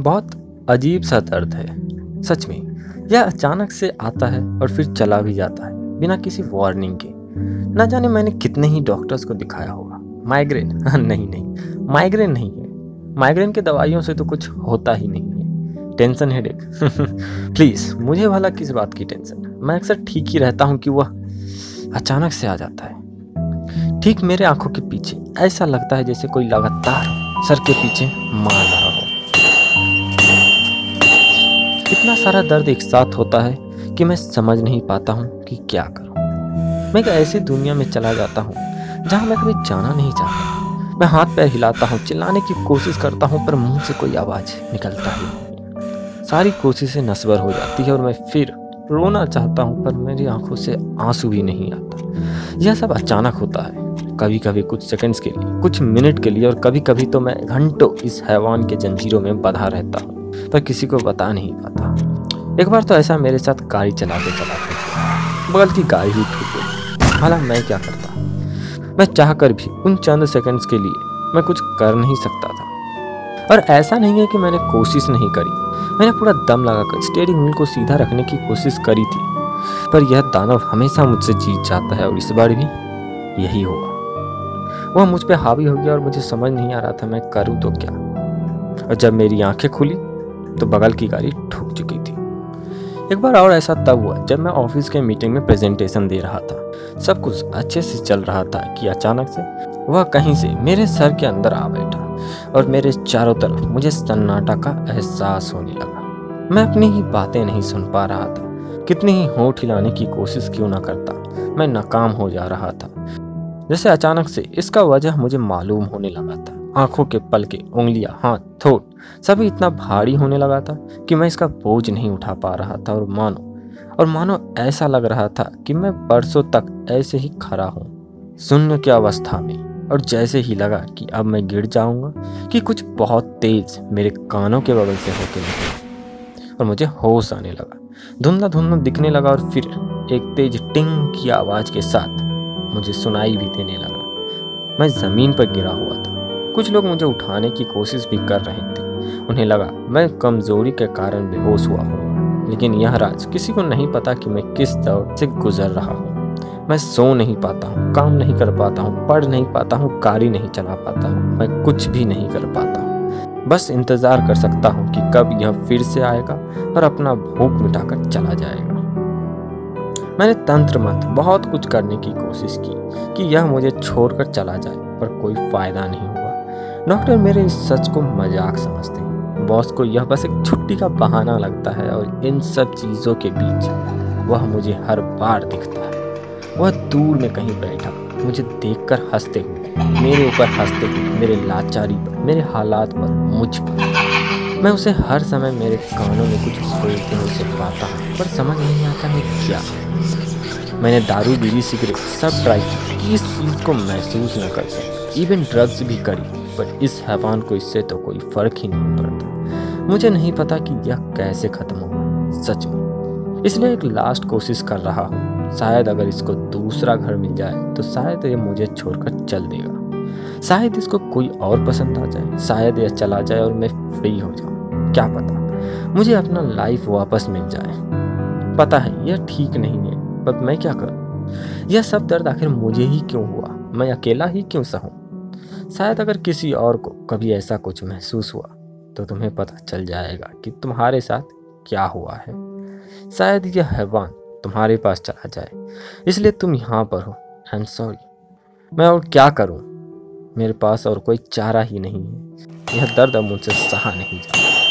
बहुत अजीब सा दर्द है, सच में। यह अचानक से आता है और फिर चला भी जाता है, बिना किसी वार्निंग के। ना जाने मैंने कितने ही डॉक्टर्स को दिखाया होगा। माइग्रेन नहीं नहीं। माइग्रेन नहीं है। माइग्रेन के दवाइयों से तो कुछ होता ही नहीं है। टेंशन हेडेक प्लीज़ मुझे भला किस बात की टेंशन मैं अक्सर ठीक ही रहता हूँ कि वह अचानक से आ जाता है। ठीक मेरे आँखों के पीछे, ऐसा लगता है जैसे कोई लगातार सर के पीछे मार रहा सारा दर्द एक साथ होता है कि मैं समझ नहीं पाता हूँ कि क्या करूँ। मैं एक ऐसी दुनिया में चला जाता हूँ, जहाँ मैं कभी जाना नहीं चाहता। मैं हाथ पैर हिलाता हूँ, चिल्लाने की कोशिश करता हूँ, पर मुँह से कोई आवाज़ निकलता ही सारी कोशिशें नस्वर हो जाती है और मैं फिर रोना चाहता हूँ, पर मेरी आँखों से आँसू भी नहीं आता। यह सब अचानक होता है कभी कभी कुछ सेकंड्स के लिए, कुछ मिनट के लिए, और कभी कभी तो मैं घंटों इस हैवान के जंजीरों में बधा रहता हूँ, पर किसी को बता नहीं पाता। एक बार तो ऐसा मेरे साथ गाड़ी चलाते चलाते बगल की गाड़ी ही ठुक गई। हालाँकि मैं क्या करता? मैं चाह कर भी उन चंद सेकंड्स के लिए मैं कुछ कर नहीं सकता था। और ऐसा नहीं है कि मैंने कोशिश नहीं करी। मैंने पूरा दम लगाकर स्टेयरिंग व्हील को सीधा रखने की कोशिश करी थी। पर यह दानव हमेशा मुझसे जीत जाता है और इस बार भी यही होगा। वह मुझ पर हावी हो गया और मुझे समझ नहीं आ रहा था मैं करूँ तो क्या। और जब मेरी आँखें खुली तो बगल की गाड़ी ठुक चुकी एक बार और ऐसा तब हुआ जब मैं ऑफ़िस के मीटिंग में प्रेजेंटेशन दे रहा था। सब कुछ अच्छे से चल रहा था कि अचानक से वह कहीं से मेरे सर के अंदर आ बैठा और मेरे चारों तरफ़ मुझे सन्नाटा का एहसास होने लगा। मैं अपनी ही बातें नहीं सुन पा रहा था। कितनी ही होठ हिलाने की कोशिश क्यों ना करता, मैं नाकाम हो जा रहा था। जैसे अचानक से इसका वजह मुझे मालूम होने लगा था। आँखों के पलके उंगलियाँ, हाथ, थोट सभी इतना भारी होने लगा था कि मैं इसका बोझ नहीं उठा पा रहा था। और मानो और मानो ऐसा लग रहा था कि मैं बरसों तक ऐसे ही खड़ा हूँ, शून्य की अवस्था में। और जैसे ही लगा कि अब मैं गिर जाऊँगा, कि कुछ बहुत तेज मेरे कानों के बगल से होते निकला और मुझे होश आने लगा धुंधला धुंधला दिखने लगा और फिर एक तेज टिंग की आवाज़ के साथ मुझे सुनाई भी देने लगा। मैं ज़मीन पर गिरा हुआ था। कुछ लोग मुझे उठाने की कोशिश भी कर रहे थे। उन्हें लगा, मैं कमज़ोरी के कारण बेहोश हुआ हूँ, लेकिन यह राज किसी को नहीं पता कि मैं किस दौर से गुजर रहा हूँ। मैं सो नहीं पाता हूँ, काम नहीं कर पाता हूँ, पढ़ नहीं पाता हूँ, गाड़ी नहीं चला पाता हूँ, मैं कुछ भी नहीं कर पाता हूँ। बस इंतज़ार कर सकता हूँ कि कब यह फिर से आएगा और अपना भूख मिटाकर चला जाएगा। मैंने तंत्र मंत्र बहुत कुछ करने की कोशिश की कि यह मुझे छोड़कर चला जाए, पर कोई फ़ायदा नहीं हुआ। डॉक्टर मेरे इस सच को मज़ाक समझते हैं। बॉस को यह बस एक छुट्टी का बहाना लगता है और इन सब चीज़ों के बीच वह मुझे हर बार दिखता है। वह दूर में कहीं बैठा, मुझे देखकर हँसते हुए, मेरे ऊपर हँसते हुए, मेरे लाचारी पर, मेरे हालात पर, मुझ पर। मैं उसे हर समय मेरे कानों में कुछ बोलते हुए से पाता हूँ, पर समझ नहीं आता मैं क्या मैंने दारू, बीड़ी, सिगरेट सब ट्राई की, इस चीज़ को महसूस न कर सके। इवन ड्रग्स भी करी। पर इस हैवान को इससे तो कोई फ़र्क ही नहीं पड़ता। मुझे नहीं पता कि यह कैसे खत्म होगा सच में। इसलिए एक लास्ट कोशिश कर रहा हूँ। शायद अगर इसको दूसरा घर मिल जाए तो शायद ये मुझे छोड़कर चल देगा। शायद इसको कोई और पसंद आ जाए, शायद यह चला जाए और मैं फ्री हो जाऊँ। क्या पता? मुझे अपना लाइफ वापस मिल जाए। पता है, यह ठीक नहीं है, पर मैं क्या करूँ? यह सब दर्द आखिर मुझे ही क्यों हुआ? मैं अकेला ही क्यों सहूं? शायद अगर किसी और को कभी ऐसा कुछ महसूस हुआ तो तुम्हें पता चल जाएगा कि तुम्हारे साथ क्या हुआ है। शायद यह हैवान तुम्हारे पास चला जाए, इसलिए तुम यहाँ पर हो। आई एम सॉरी मैं और क्या करूँ? मेरे पास और कोई चारा ही नहीं है। यह दर्द अब मुझसे सहा नहीं जाता।